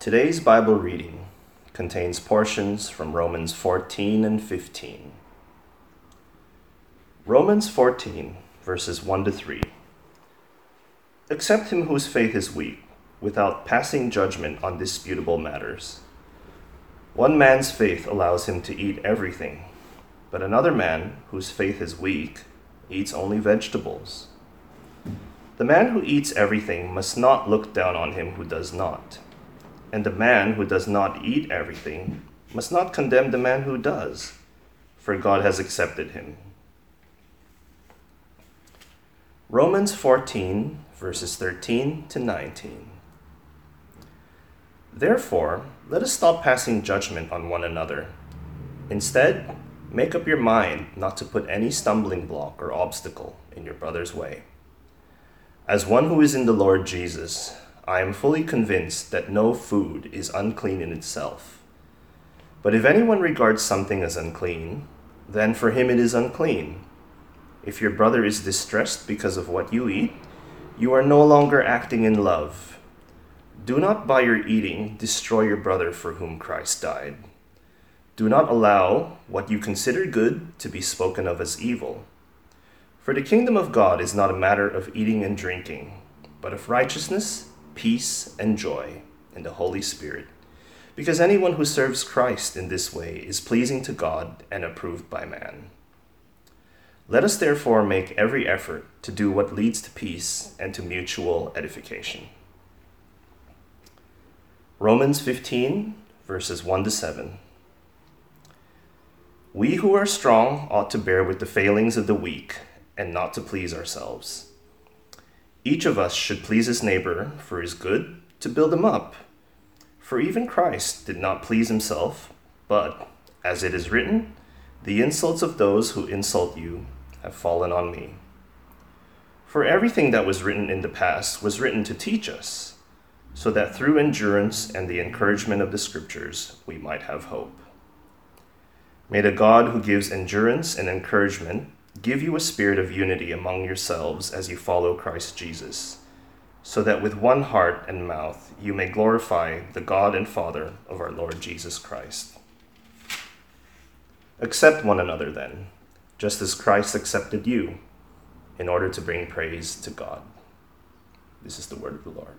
Today's Bible reading contains portions from Romans 14 and 15. Romans 14, verses 1 to 3. Accept him whose faith is weak, without passing judgment on disputable matters. One man's faith allows him to eat everything, but another man, whose faith is weak, eats only vegetables. The man who eats everything must not look down on him who does not and the man who does not eat everything must not condemn the man who does, for God has accepted him. Romans 14, verses 13 to 19. Therefore, let us stop passing judgment on one another. Instead, make up your mind not to put any stumbling block or obstacle in your brother's way. As one who is in the Lord Jesus, I am fully convinced that no food is unclean in itself. But if anyone regards something as unclean, then for him it is unclean. If your brother is distressed because of what you eat, you are no longer acting in love. Do not by your eating destroy your brother for whom Christ died. Do not allow what you consider good to be spoken of as evil. For the kingdom of God is not a matter of eating and drinking, but of righteousness peace, and joy in the Holy Spirit. Because anyone who serves Christ in this way is pleasing to God and approved by man. Let us therefore make every effort to do what leads to peace and to mutual edification. Romans 15, verses 1 to 7. We who are strong ought to bear with the failings of the weak and not to please ourselves. Each of us should please his neighbor for his good to build him up. For even Christ did not please himself, but, as it is written, the insults of those who insult you have fallen on me. For everything that was written in the past was written to teach us, so that through endurance and the encouragement of the Scriptures we might have hope. May the God who gives endurance and encouragement give you a spirit of unity among yourselves as you follow Christ Jesus, so that with one heart and mouth you may glorify the God and Father of our Lord Jesus Christ. Accept one another then, just as Christ accepted you, in order to bring praise to God. This is the word of the Lord.